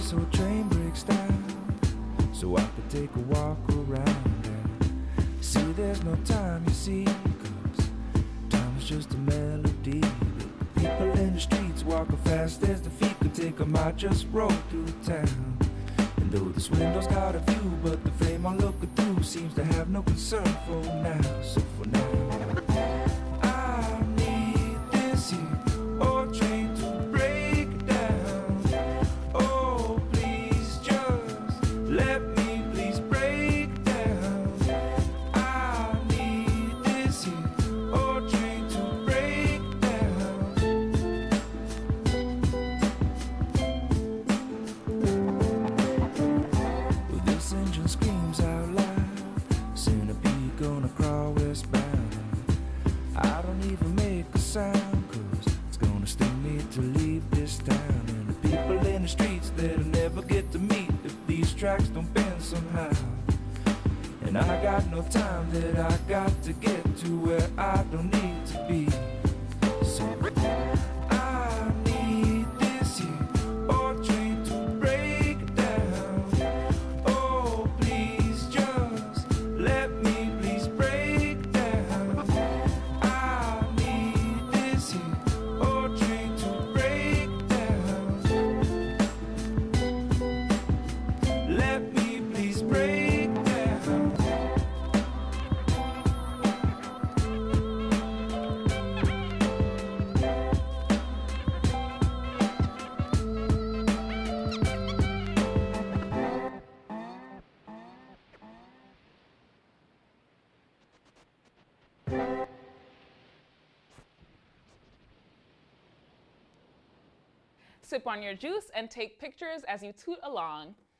this old train breaks down. So I could take a walk around and see there's no time, you see, cause time is just a melody. People in the streets walking fast as the feet could take 'em. I just roll through town. And though this window's got a view, but the frame I'm looking through seems to have no concern for now. So for now. Don't even make a sound, cause it's gonna sting me to leave this town. And the people in the streets that'll never get to meet if these tracks don't bend somehow. And I got no time that I got to get to where I don't need to be. Sip on your juice and take pictures as you toot along.